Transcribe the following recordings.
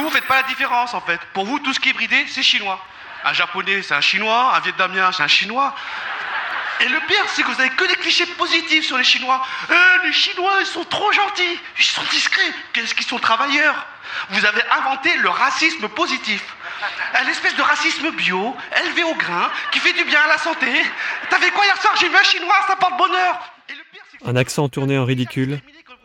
que vous faites pas la différence en fait. Pour vous, tout ce qui est bridé, c'est chinois. Un japonais, c'est un chinois. Un vietnamien, c'est un chinois. Et le pire, c'est que vous avez que des clichés positifs sur les Chinois. Eh, les Chinois, ils sont trop gentils, ils sont discrets, qu'est-ce qu'ils sont travailleurs? Vous avez inventé le racisme positif. Un espèce de racisme bio, élevé au grain, qui fait du bien à la santé. T'avais quoi hier soir? J'ai vu un Chinois, ça porte bonheur. Un accent tourné en ridicule,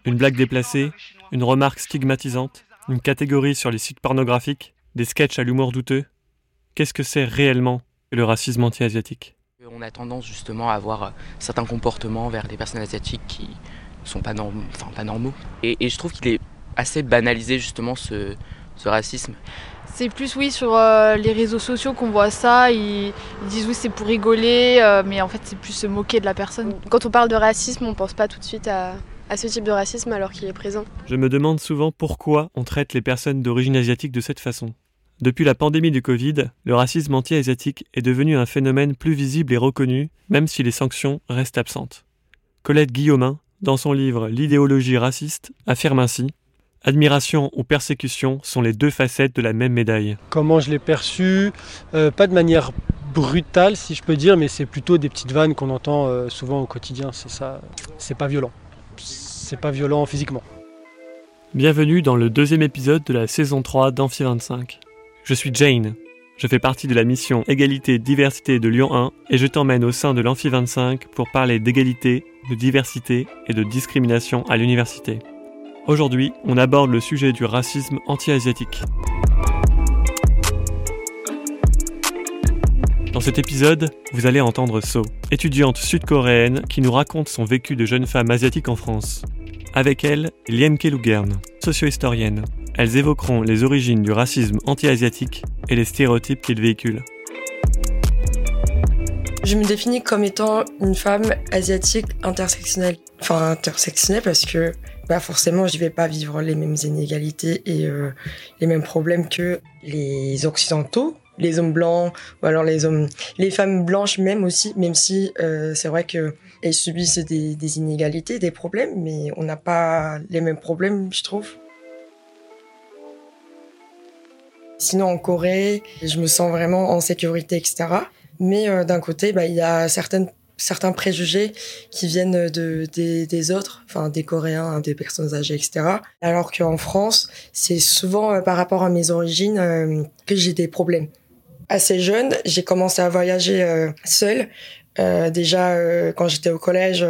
une blague déplacée, une remarque stigmatisante, une catégorie sur les sites pornographiques, des sketchs à l'humour douteux. Qu'est-ce que c'est réellement le racisme anti-asiatique? On a tendance justement à avoir euh, certains comportements vers les personnes asiatiques qui ne sont pas, enfin, pas normaux. Et, je trouve qu'il est assez banalisé justement ce, racisme. C'est plus oui sur euh, les réseaux sociaux qu'on voit ça, ils, disent oui c'est pour rigoler, euh, mais en fait c'est plus se moquer de la personne. Quand on parle de racisme, on pense pas tout de suite à, à ce type de racisme alors qu'il est présent. Je me demande souvent pourquoi on traite les personnes d'origine asiatique de cette façon. Depuis la pandémie du Covid, le racisme anti-asiatique est devenu un phénomène plus visible et reconnu, même si les sanctions restent absentes. Colette Guillaumin, dans son livre L'idéologie raciste, affirme ainsi Admiration ou persécution sont les deux facettes de la même médaille. Comment je l'ai perçu euh, Pas de manière brutale, si je peux dire, mais c'est plutôt des petites vannes qu'on entend euh, souvent au quotidien. C'est ça. C'est pas violent. C'est pas violent physiquement. Bienvenue dans le deuxième épisode de la saison 3 d'Amphi 25. Je suis Jane. Je fais partie de la mission Égalité Diversité de Lyon 1 et je t'emmène au sein de l'Amphi 25 pour parler d'égalité, de diversité et de discrimination à l'université. Aujourd'hui, on aborde le sujet du racisme anti-asiatique. Dans cet épisode, vous allez entendre So, étudiante sud-coréenne qui nous raconte son vécu de jeune femme asiatique en France. Avec elle, Liemke Lugern, socio-historienne, elles évoqueront les origines du racisme anti-asiatique et les stéréotypes qu'il véhicule. Je me définis comme étant une femme asiatique intersectionnelle. Enfin, intersectionnelle parce que bah forcément, je ne vais pas vivre les mêmes inégalités et euh, les mêmes problèmes que les occidentaux, les hommes blancs ou alors les hommes, les femmes blanches même aussi, même si euh, c'est vrai que elles subissent des, inégalités, des problèmes, mais on n'a pas les mêmes problèmes, je trouve. Sinon, en Corée, je me sens vraiment en sécurité, etc. Mais euh, d'un côté, bah, il y a certains préjugés qui viennent de, des, autres, enfin des Coréens, des personnes âgées, etc. Alors qu'en France, c'est souvent euh, par rapport à mes origines que j'ai des problèmes. Assez jeune, j'ai commencé à voyager seule. déjà, quand j'étais au collège,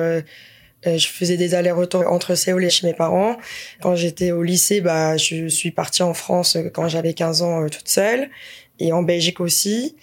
euh, je faisais des allers-retours entre Séoul et chez mes parents. Quand j'étais au lycée, bah, je suis partie en France euh, quand j'avais 15 ans euh, toute seule. Et en Belgique aussi,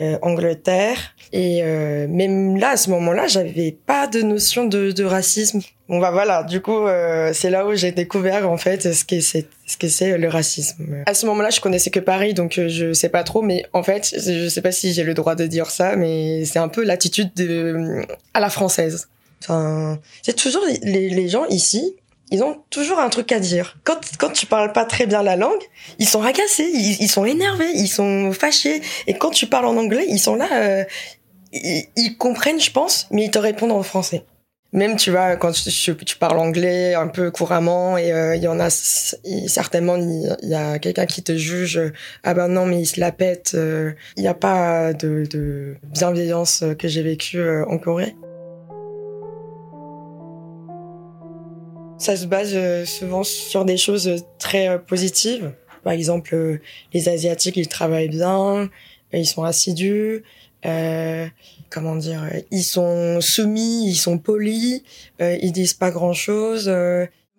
euh, Angleterre. Et euh, même là, à ce moment-là, j'avais pas de notion de, de racisme. Bon bah voilà, du coup, c'est là où j'ai découvert en fait ce que c'est ce que c'est le racisme. À ce moment-là, je connaissais que Paris, donc je sais pas trop. Mais en fait, je sais pas si j'ai le droit de dire ça, mais c'est un peu l'attitude de à la française. Enfin, c'est toujours les, les gens ici, ils ont toujours un truc à dire. Quand, quand tu parles pas très bien la langue, ils sont agacés, ils, sont énervés, ils sont fâchés. Et quand tu parles en anglais, ils sont là, euh, ils, comprennent, je pense, mais ils te répondent en français. Même, tu vois, quand tu, tu, parles anglais un peu couramment, et euh, il y en a certainement, il y, a quelqu'un qui te juge, ah ben non, mais il se la pète. Euh, il n'y a pas de, de bienveillance que j'ai vécue en Corée. Ça se base euh, souvent sur des choses très euh, positives. Par exemple, euh, les Asiatiques, ils travaillent bien, ils sont assidus, euh, comment dire, ils sont soumis, ils sont polis, euh, ils disent pas grand-chose.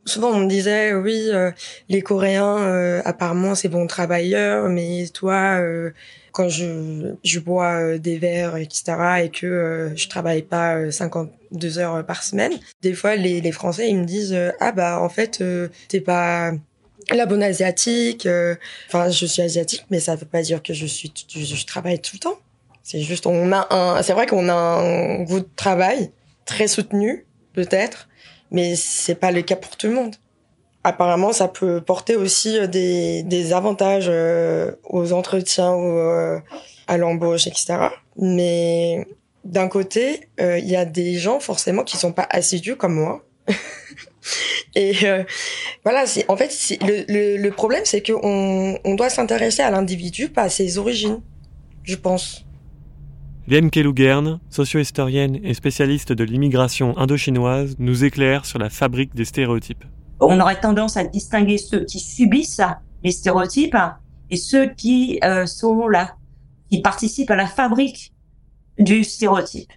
souvent, on me disait, oui, les Coréens, apparemment, c'est bons travailleurs, mais toi, quand je, bois euh, des verres, etc., et que euh, je travaille pas 52 euh, heures par semaine, des fois, les, Français, ils me disent, ah bah, en fait, t'es pas la bonne asiatique. Enfin, je suis asiatique, mais ça veut pas dire que je suis, je, travaille tout le temps. C'est juste, on a un, c'est vrai qu'on a un goût de travail très soutenu, peut-être, mais c'est pas le cas pour tout le monde apparemment, ça peut porter aussi euh, des, avantages euh, aux entretiens euh, à l'embauche, etc. Mais d'un côté, il y a des gens forcément qui sont pas assidus comme moi. Et voilà, en fait le, problème, c'est qu'on on doit s'intéresser à l'individu, pas à ses origines, je pense. Liane Kelougern, socio-historienne et spécialiste de l'immigration indo-chinoise, nous éclaire sur la fabrique des stéréotypes. On aurait tendance à distinguer ceux qui subissent les stéréotypes et ceux qui euh, sont là, qui participent à la fabrique du stéréotype.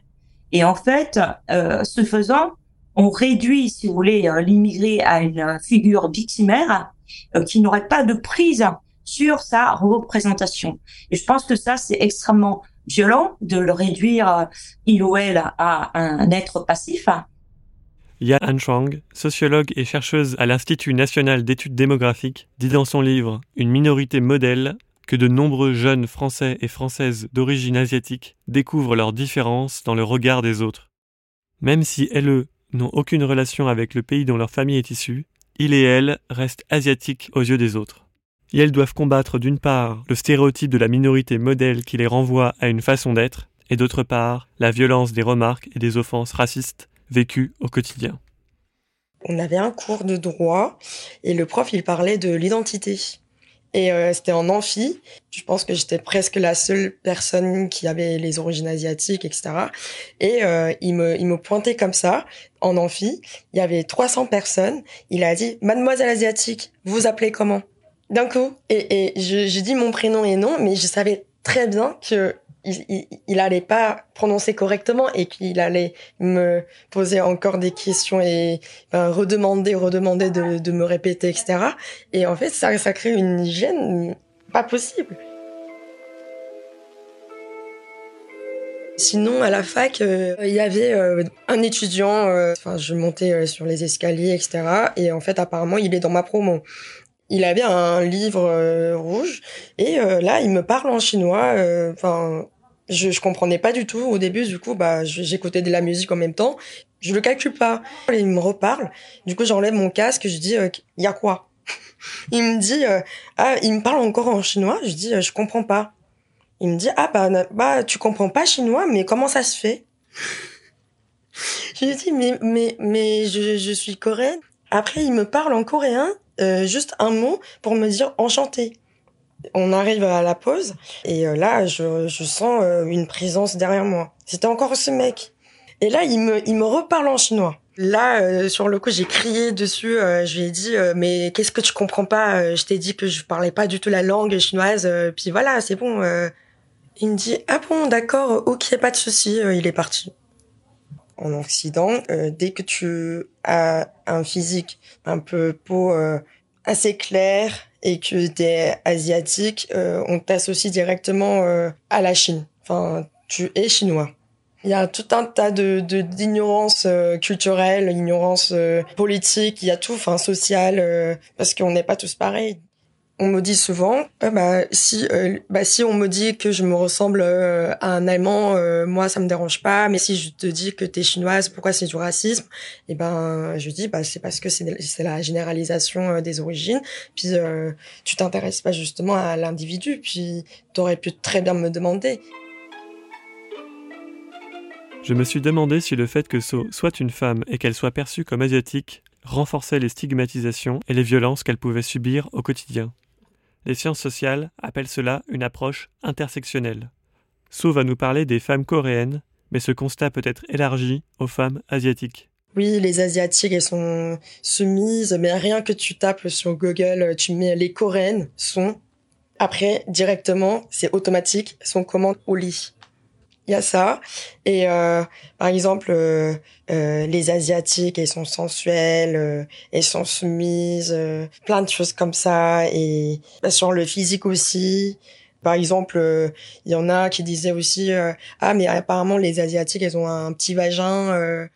Et en fait, euh, ce faisant, on réduit, si vous voulez, euh, l'immigré à une figure victimaire euh, qui n'aurait pas de prise sur sa représentation. Et je pense que ça, c'est extrêmement violent de le réduire, euh, il ou elle, à un être passif. Ya Chang, sociologue et chercheuse à l'Institut national d'études démographiques, dit dans son livre Une minorité modèle que de nombreux jeunes Français et Françaises d'origine asiatique découvrent leurs différences dans le regard des autres. Même si elles n'ont aucune relation avec le pays dont leur famille est issue, ils et elles restent asiatiques aux yeux des autres. Et elles doivent combattre d'une part le stéréotype de la minorité modèle qui les renvoie à une façon d'être, et d'autre part la violence des remarques et des offenses racistes au quotidien. On avait un cours de droit et le prof il parlait de l'identité. Et euh, c'était en amphi. Je pense que j'étais presque la seule personne qui avait les origines asiatiques, etc. Et euh, il me il me pointait comme ça en amphi. Il y avait 300 personnes. Il a dit Mademoiselle asiatique, vous appelez comment? D'un coup. Et, et j'ai dit mon prénom et nom, mais je savais très bien que il, il, allait pas prononcer correctement et qu'il allait me poser encore des questions et ben, redemander, redemander de, me répéter, etc. Et en fait, ça, ça crée une hygiène pas possible. Sinon, à la fac, euh, il y avait euh, un étudiant, euh, je montais sur les escaliers, etc. Et en fait, apparemment, il est dans ma promo il avait un livre rouge et là il me parle en chinois enfin je, je comprenais pas du tout au début. Du coup, bah, j'écoutais de la musique en même temps. Je le calcule pas. Il me reparle. Du coup, j'enlève mon casque. Je dis, il euh, y a quoi? Il me dit, euh, ah, il me parle encore en chinois? Je dis, euh, je comprends pas. Il me dit, ah bah, bah, tu comprends pas chinois, mais comment ça se fait? Je lui dis, mais, mais, mais, je, je suis coréenne. Après, il me parle en coréen, juste un mot pour me dire enchanté. On arrive à la pause et euh, là, je, je sens euh, une présence derrière moi. C'était encore ce mec. Et là, il me, il me reparle en chinois. Là, euh, sur le coup, j'ai crié dessus. je lui ai dit, mais qu'est-ce que tu comprends pas Je t'ai dit que je parlais pas du tout la langue chinoise. puis voilà, c'est bon. Il me dit, ah bon, d'accord, ok, pas de souci. il est parti. En Occident, dès que tu as un physique un peu peau assez claire et que t'es asiatique, euh, on t'associe directement euh, à la Chine. Enfin, tu es chinois. Il y a tout un tas de d'ignorance euh, culturelle, ignorance politique, il y a tout, enfin sociale, parce qu'on n'est pas tous pareils on me dit souvent, euh, bah, si, euh, bah, si on me dit que je me ressemble euh, à un Allemand, moi ça me dérange pas. Mais si je te dis que t'es chinoise, pourquoi c'est du racisme? Et eh ben, je dis, bah, c'est parce que c'est la généralisation des origines. Puis tu t'intéresses pas justement à l'individu. Puis t'aurais pu très bien me demander. Je me suis demandé si le fait que So soit une femme et qu'elle soit perçue comme asiatique renforçait les stigmatisations et les violences qu'elle pouvait subir au quotidien. Les sciences sociales appellent cela une approche intersectionnelle. So va nous parler des femmes coréennes, mais ce constat peut être élargi aux femmes asiatiques. Oui, les asiatiques, elles sont soumises, mais rien que tu tapes sur Google, tu mets les coréennes sont. Après, directement, c'est automatique, sont commandes au lit il y a ça. Et euh, par exemple, euh, euh, les asiatiques, elles sont sensuelles, euh, elles sont soumises, euh, plein de choses comme ça. Et bah, sur le physique aussi. Par exemple, il y en a qui disaient aussi ah mais apparemment les asiatiques, elles ont un petit vagin.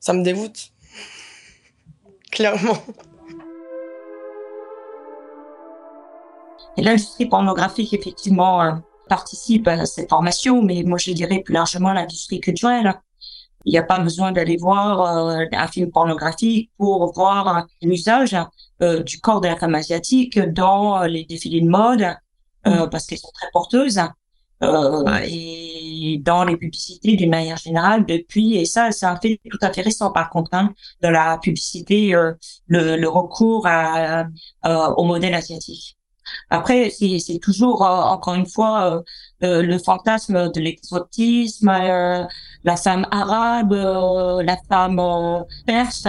ça me dévoute, clairement. Et l'industrie pornographique, effectivement, participe à cette formation, mais moi je dirais plus largement l'industrie culturelle. Il n'y a pas besoin d'aller voir euh, un film pornographique pour voir l'usage euh, du corps de la femme asiatique dans les défilés de mode, euh, mm. parce qu'elles sont très porteuses. et dans les publicités d'une manière générale depuis et ça c'est un fait tout à fait récent par contre hein, dans la publicité euh, le, le, recours à, au modèle asiatique après c'est toujours euh, encore une fois euh, le fantasme de l'exotisme la femme arabe la femme perse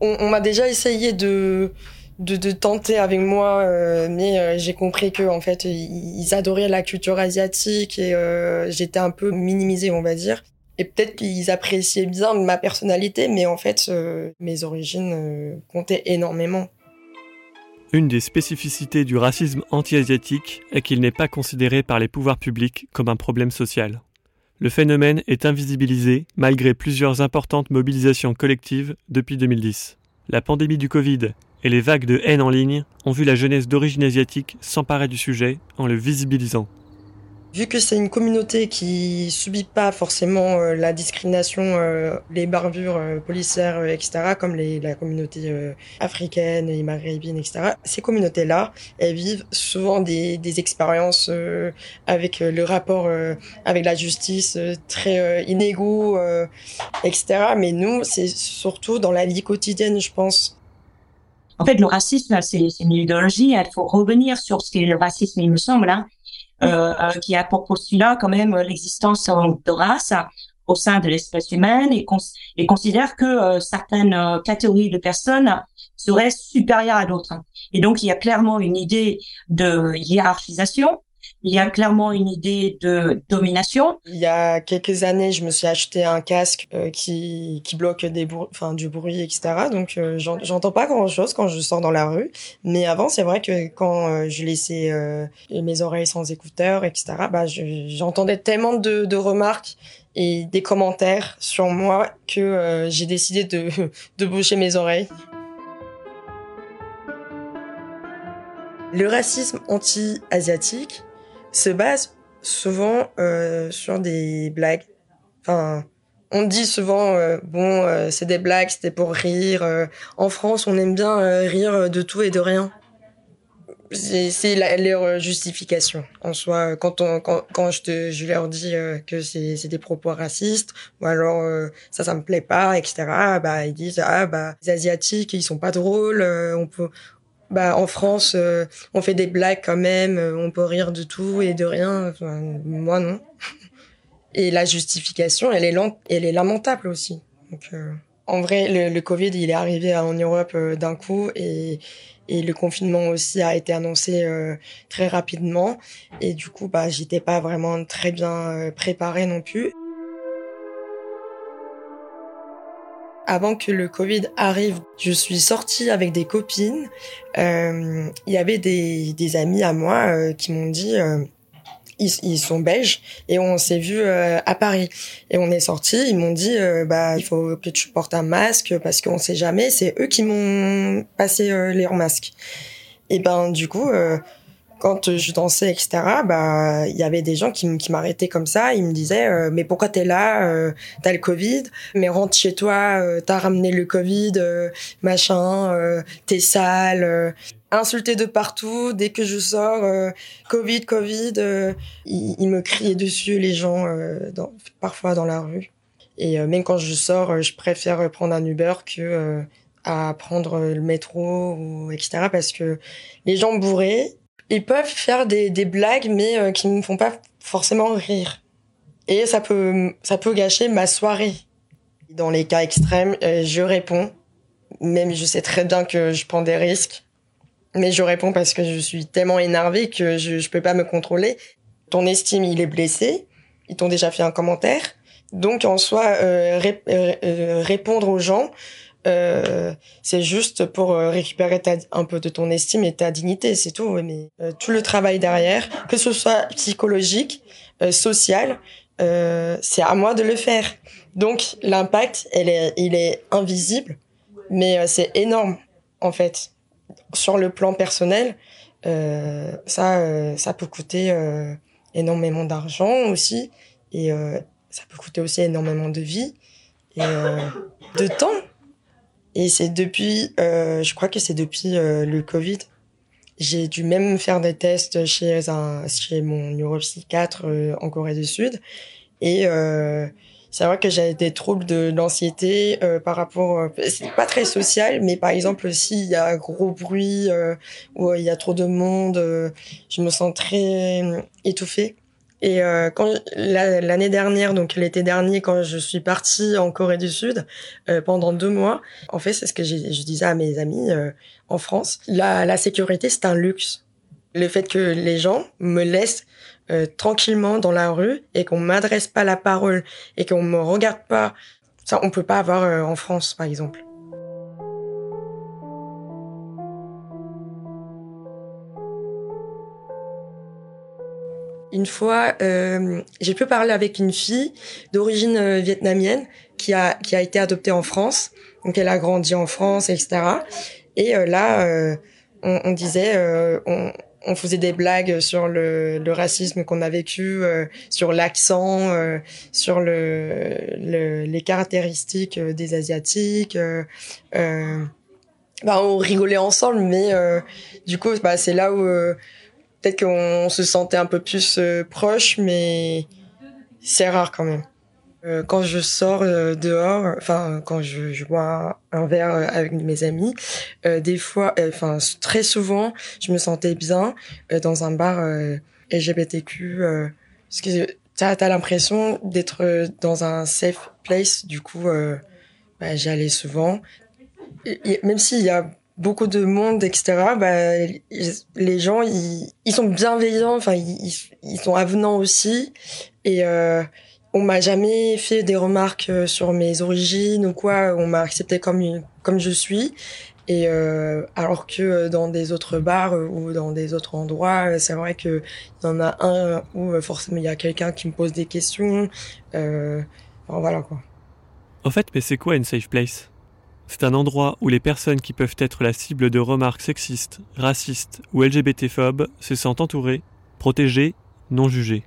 on, on m'a déjà essayé de de, tenter avec moi, euh, mais euh, j'ai compris que en fait ils adoraient la culture asiatique et euh, j'étais un peu minimisée, on va dire. Et peut-être qu'ils appréciaient bien ma personnalité, mais en fait mes origines comptaient énormément. Une des spécificités du racisme anti-asiatique est qu'il n'est pas considéré par les pouvoirs publics comme un problème social. Le phénomène est invisibilisé malgré plusieurs importantes mobilisations collectives depuis 2010. La pandémie du Covid et les vagues de haine en ligne ont vu la jeunesse d'origine asiatique s'emparer du sujet en le visibilisant. Vu que c'est une communauté qui subit pas forcément euh, la discrimination, euh, les barbures euh, policières, etc., comme la communauté africaine et maghrébine, etc., ces communautés-là, elles vivent souvent des, expériences avec le rapport avec la justice très inégaux, etc. Mais nous, c'est surtout dans la vie quotidienne, je pense. En fait, le racisme, c'est une idéologie. Il faut revenir sur ce qu'est le racisme, il me semble, hein, qui a pour postulat quand même l'existence de race au sein de l'espèce humaine et, considère que euh, certaines euh, catégories de personnes seraient supérieures à d'autres. Et donc, il y a clairement une idée de hiérarchisation il y a clairement une idée de domination. Il y a quelques années, je me suis acheté un casque euh, qui, qui bloque du bruit, etc. Donc, euh, j'entends pas grand-chose quand je sors dans la rue. Mais avant, c'est vrai que quand euh, je laissais mes oreilles sans écouteurs, etc., bah, j'entendais tellement de, de remarques et des commentaires sur moi que j'ai décidé de, de boucher mes oreilles. Le racisme anti-asiatique, se base souvent euh, sur des blagues. Enfin, on dit souvent, euh, bon, euh, c'est des blagues, c'était pour rire. En France, on aime bien rire de tout et de rien. C'est leur justification en soi. Quand je, te, je leur dis que c'est des propos racistes, ou alors ça, ça me plaît pas, etc., bah, ils disent, ah, bah, les Asiatiques, ils sont pas drôles, on peut, bah en France euh, on fait des blagues quand même euh, on peut rire de tout et de rien. Moi non. Et la justification elle est lente elle est lamentable aussi. Donc euh, en vrai le, Covid il est arrivé en Europe d'un coup et et le confinement aussi a été annoncé très rapidement. Et du coup bah j'étais pas vraiment très bien préparée non plus Avant que le Covid arrive, je suis sortie avec des copines. Euh, il y avait des, des amis à moi euh, qui m'ont dit euh, ils, ils, sont belges et on s'est vu euh, à Paris et on est sorti. Ils m'ont dit bah il faut que tu portes un masque parce qu'on sait jamais. C'est eux qui m'ont passé leur masque. Et ben du coup quand je dansais, etc., bah, il y avait des gens qui, m'arrêtaient comme ça. Ils me disaient, euh, mais pourquoi t'es là euh, T'as le Covid, mais rentre chez toi. Euh, T'as ramené le Covid, euh, machin. T'es sale. insulté de partout. Dès que je sors, Covid, Covid. Ils, me criaient dessus, les gens, parfois dans la rue. Et même quand je sors, je préfère prendre un Uber que à prendre le métro ou etc. Parce que les gens bourrés ils peuvent faire des, blagues, mais euh, qui ne me font pas forcément rire. Et ça peut, ça peut gâcher ma soirée. Dans les cas extrêmes, euh, je réponds, même je sais très bien que je prends des risques, mais je réponds parce que je suis tellement énervée que je, je peux pas me contrôler. Ton estime, il est blessé. Ils t'ont déjà fait un commentaire. Donc en soi, euh répondre aux gens, euh, c'est juste pour euh, récupérer un peu de ton estime et ta dignité, c'est tout. Mais euh, tout le travail derrière, que ce soit psychologique, social, c'est à moi de le faire. Donc l'impact, elle est, il est invisible, mais c'est énorme en fait. Sur le plan personnel, ça, ça peut coûter énormément d'argent aussi, et ça peut coûter aussi énormément de vie et de temps. Et c'est depuis, euh, je crois que c'est depuis euh, le Covid. J'ai dû même faire des tests chez un, chez mon neuropsychiatre euh, en Corée du Sud. Et euh, c'est vrai que j'ai des troubles de l'anxiété euh, par rapport. Euh, c'est pas très social, mais par exemple, s'il y a un gros bruit ou il y a trop de monde, je me sens très étouffée. Et euh, quand l'année dernière, donc l'été dernier, quand je suis partie en Corée du Sud euh, pendant deux mois, en fait, c'est ce que je disais à mes amis euh, en France. La, la sécurité, c'est un luxe. Le fait que les gens me laissent euh, tranquillement dans la rue et qu'on m'adresse pas la parole et qu'on me regarde pas, ça, on peut pas avoir euh, en France, par exemple. Une fois, euh, j'ai pu parler avec une fille d'origine euh, vietnamienne qui a qui a été adoptée en France. Donc elle a grandi en France, etc. Et euh, là, on, disait, on, faisait des blagues sur le, racisme qu'on a vécu, sur l'accent, sur le, le, les caractéristiques des asiatiques. bah, on rigolait ensemble, mais du coup, bah, c'est là où peut-être qu'on se sentait un peu plus euh, proche, mais c'est rare quand même. Euh, quand je sors euh, dehors, enfin quand je, bois un verre avec mes amis, des fois, enfin très souvent, je me sentais bien dans un bar LGBTQ, parce que t'as as, l'impression d'être dans un safe place. Du coup, bah, j'y allais souvent, et, même s'il y a beaucoup de monde, etc. Bah, les gens, ils, ils sont bienveillants, enfin, ils, ils sont avenants aussi. Et euh, on m'a jamais fait des remarques euh, sur mes origines ou quoi. On m'a accepté comme comme je suis. Et euh, alors que dans des autres bars ou dans des autres endroits, c'est vrai que il y en a un où forcément il y a quelqu'un qui me pose des questions. Euh, enfin, voilà quoi. Au fait, mais c'est quoi une safe place? C'est un endroit où les personnes qui peuvent être la cible de remarques sexistes, racistes ou LGBT-phobes se sentent entourées, protégées, non jugées.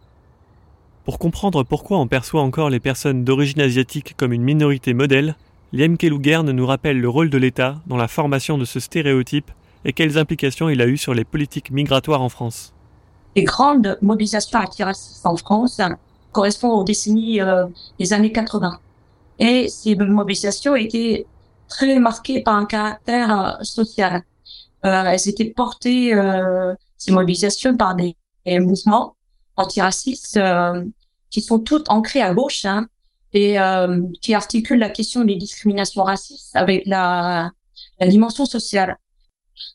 Pour comprendre pourquoi on perçoit encore les personnes d'origine asiatique comme une minorité modèle, Liem Kelougern nous rappelle le rôle de l'État dans la formation de ce stéréotype et quelles implications il a eu sur les politiques migratoires en France. Les grandes mobilisations antiracistes en France correspondent aux décennies euh, des années 80. Et ces mobilisations étaient très marquées par un caractère euh, social. Euh, elles étaient portées, euh, ces mobilisations, par des, mouvements antiracistes qui sont toutes ancrées à gauche hein, et euh, qui articulent la question des discriminations racistes avec la, la dimension sociale.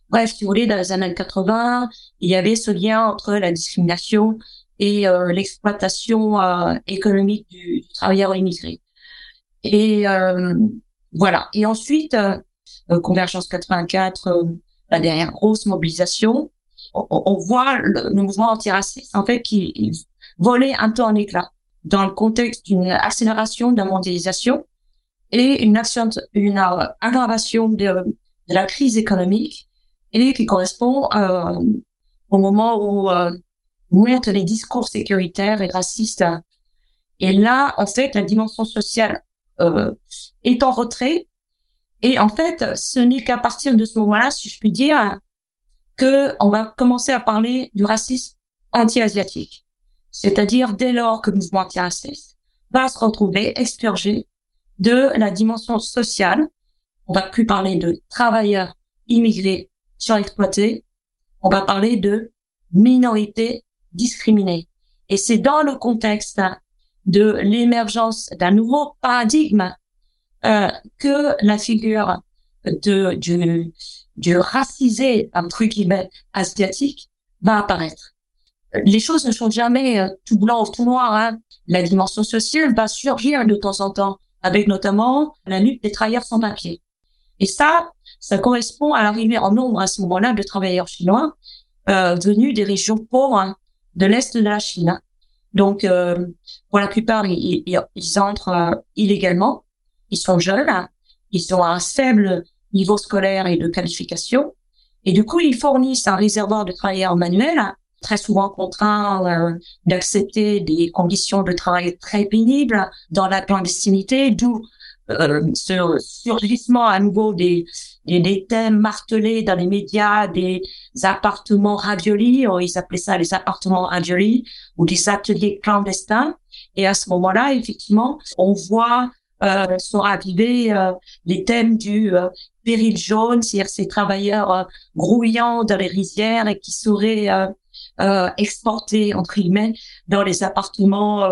Bref, si vous voulez, dans les années 80, il y avait ce lien entre la discrimination et l'exploitation euh, économique du, du, travailleur immigré. Et voilà. Et ensuite, euh, Convergence 84, euh, la dernière grosse mobilisation, on, on voit le, le, mouvement antiraciste, en fait, qui volait un peu en éclat dans le contexte d'une accélération de la mondialisation et une, action, une aggravation de, de, la crise économique et qui correspond euh, au moment où euh, les discours sécuritaires et racistes. Et là, en fait, la dimension sociale euh, est en retrait. Et en fait, ce n'est qu'à partir de ce moment-là, si je puis dire, que on va commencer à parler du racisme anti-asiatique. C'est-à-dire dès lors que le mouvement anti-raciste va se retrouver expurgé de la dimension sociale. On va plus parler de travailleurs immigrés surexploités. On va parler de minorités discriminées. Et c'est dans le contexte de l'émergence d'un nouveau paradigme euh, que la figure de du, du racisé entre guillemets asiatique va apparaître. Les choses ne sont jamais euh, tout blanc ou tout noir. Hein. La dimension sociale va surgir de temps en temps, avec notamment la lutte des travailleurs sans papier. Et ça, ça correspond à l'arrivée en nombre à ce moment-là de travailleurs chinois euh, venus des régions pauvres hein, de l'est de la Chine. Donc, euh, pour la plupart, ils, ils, ils entrent euh, illégalement. Ils sont jeunes, ils ont un faible niveau scolaire et de qualification. Et du coup, ils fournissent un réservoir de travailleurs manuels, très souvent contraints euh, d'accepter des conditions de travail très pénibles dans la clandestinité, d'où euh, ce surgissement à nouveau des, des, thèmes martelés dans les médias, des appartements raviolis, ils appelaient ça les appartements raviolis, ou des ateliers clandestins. Et à ce moment-là, effectivement, on voit euh, sont arrivés euh, les thèmes du euh, péril jaune, c'est-à-dire ces travailleurs euh, grouillants dans les rizières et qui seraient euh, exportés entre guillemets dans les appartements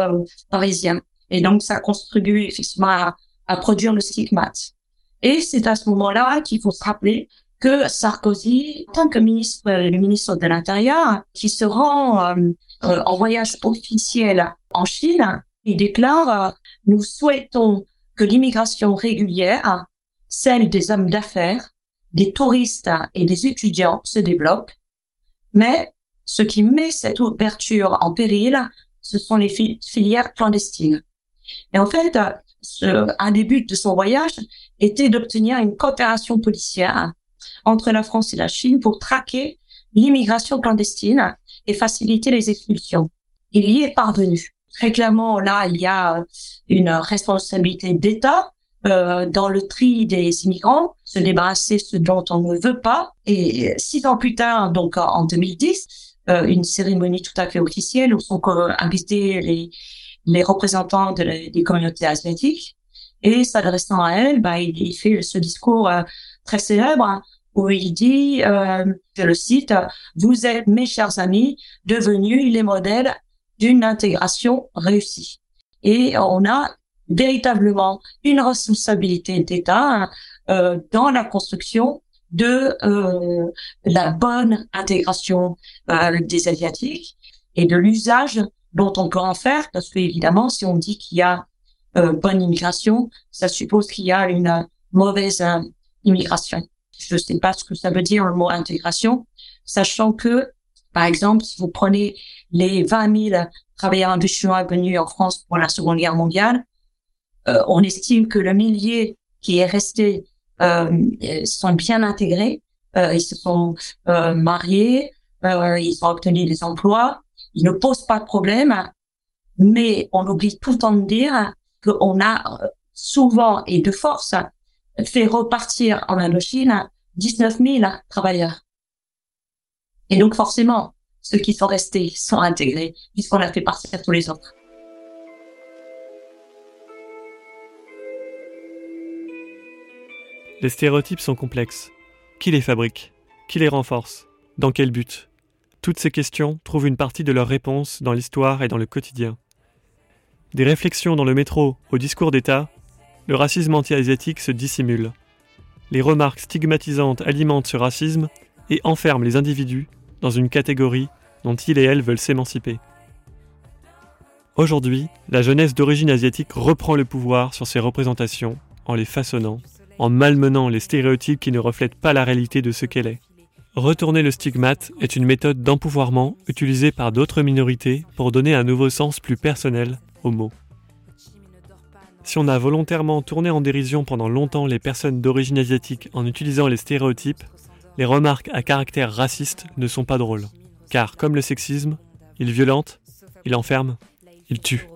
parisiens. Et donc ça contribue effectivement à, à produire le stigmate. Et c'est à ce moment-là qu'il faut se rappeler que Sarkozy, tant que ministre, le ministre de l'Intérieur, qui se rend en voyage officiel en Chine, il déclare nous souhaitons que l'immigration régulière, celle des hommes d'affaires, des touristes et des étudiants se développe. Mais ce qui met cette ouverture en péril, ce sont les filières clandestines. Et en fait, un des buts de son voyage était d'obtenir une coopération policière entre la France et la Chine pour traquer l'immigration clandestine et faciliter les expulsions. Il y est parvenu très clairement, là, il y a une responsabilité d'État euh, dans le tri des immigrants, se débarrasser de ce dont on ne veut pas. Et six ans plus tard, donc en 2010, euh, une cérémonie tout à fait officielle où sont invités les, les représentants de des communautés asiatiques. Et s'adressant à elle, bah, il, fait ce discours euh, très célèbre où il dit, euh, je le cite, vous êtes mes chers amis devenus les modèles d'une intégration réussie. Et on a véritablement une responsabilité d'État euh, dans la construction de la bonne intégration des asiatiques et de l'usage dont on peut en faire, parce que évidemment, si on dit qu'il y a euh, bonne immigration, ça suppose qu'il y a une mauvaise euh, immigration. Je ne sais pas ce que ça veut dire le mot intégration, sachant que par exemple, si vous prenez les 20 000 travailleurs chinois venus en France pour la Seconde Guerre mondiale, euh, on estime que le millier qui est resté euh, sont bien intégrés, euh, ils se sont euh, mariés, euh, ils ont obtenu des emplois, ils ne posent pas de problème, mais on oublie tout le temps de dire qu'on a souvent et de force fait repartir en Indochine 19 000 travailleurs. Et donc forcément, ceux qui sont restés sont intégrés, puisqu'on a fait partir tous les autres. Les stéréotypes sont complexes. Qui les fabrique? Qui les renforce? Dans quel but? Toutes ces questions trouvent une partie de leur réponse dans l'histoire et dans le quotidien. Des réflexions dans le métro au discours d'État, le racisme anti-asiatique se dissimule. Les remarques stigmatisantes alimentent ce racisme et enferment les individus dans une catégorie dont il et elle veulent s'émanciper. Aujourd'hui, la jeunesse d'origine asiatique reprend le pouvoir sur ces représentations en les façonnant, en malmenant les stéréotypes qui ne reflètent pas la réalité de ce qu'elle est. Retourner le stigmate est une méthode d'empouvoirment utilisée par d'autres minorités pour donner un nouveau sens plus personnel aux mots. Si on a volontairement tourné en dérision pendant longtemps les personnes d'origine asiatique en utilisant les stéréotypes, les remarques à caractère raciste ne sont pas drôles. Car comme le sexisme, il violente, il enferme, il tue.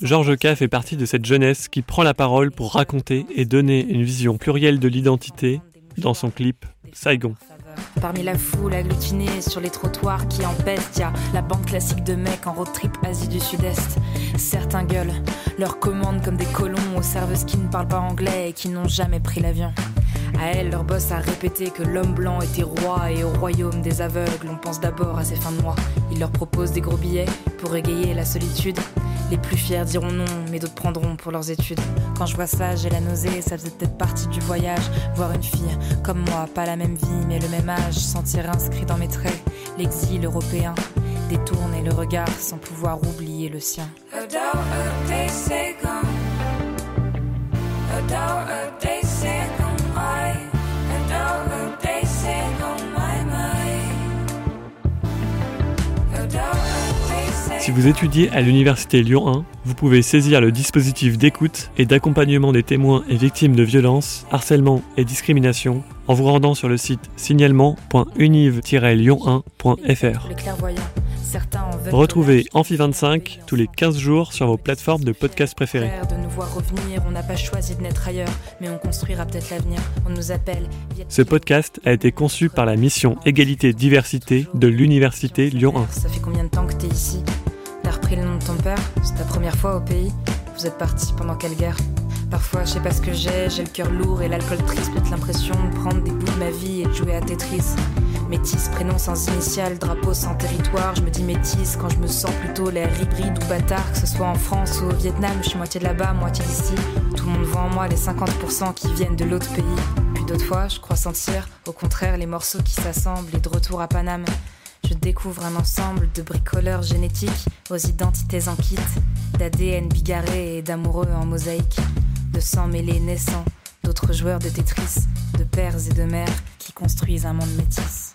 Georges K fait partie de cette jeunesse qui prend la parole pour raconter et donner une vision plurielle de l'identité dans son clip Saigon. Parmi la foule agglutinée sur les trottoirs qui empestent, y a la bande classique de mecs en road trip Asie du Sud-Est. Certains gueulent, leur commandent comme des colons aux serveuses qui ne parlent pas anglais et qui n'ont jamais pris l'avion. À elle, leur boss a répété que l'homme blanc était roi et au royaume des aveugles, on pense d'abord à ses fins de mois. Il leur propose des gros billets pour égayer la solitude. Les plus fiers diront non, mais d'autres prendront pour leurs études. Quand je vois ça, j'ai la nausée, ça faisait peut-être partie du voyage. Voir une fille comme moi, pas la même vie, mais le même âge, sentir inscrit dans mes traits l'exil européen. Détourner le regard sans pouvoir oublier le sien. Si vous étudiez à l'Université Lyon 1, vous pouvez saisir le dispositif d'écoute et d'accompagnement des témoins et victimes de violences, harcèlement et discrimination en vous rendant sur le site signalement.univ-lyon1.fr. Retrouvez Amphi25 tous les 15 jours sur vos plateformes de podcast préférées. Ce podcast a été conçu par la mission Égalité-Diversité de l'Université Lyon 1. Ça fait combien de temps que t'es ici? Pris le nom de ton père C'est ta première fois au pays Vous êtes parti pendant quelle guerre? Parfois, je sais pas ce que j'ai, j'ai le cœur lourd et l'alcool triste met l'impression de prendre des bouts de ma vie et de jouer à Tetris. Métis, prénom sans initiale, drapeau sans territoire. Je me dis métis quand je me sens plutôt l'air hybride ou bâtard, que ce soit en France ou au Vietnam. Je suis moitié de là-bas, moitié d'ici. Tout le monde voit en moi les 50% qui viennent de l'autre pays. Puis d'autres fois, je crois sentir, au contraire, les morceaux qui s'assemblent et de retour à Paname. Je découvre un ensemble de bricoleurs génétiques aux identités en kit, d'ADN bigarré et d'amoureux en mosaïque, de sang mêlé naissant, d'autres joueurs de Tetris, de pères et de mères qui construisent un monde métis.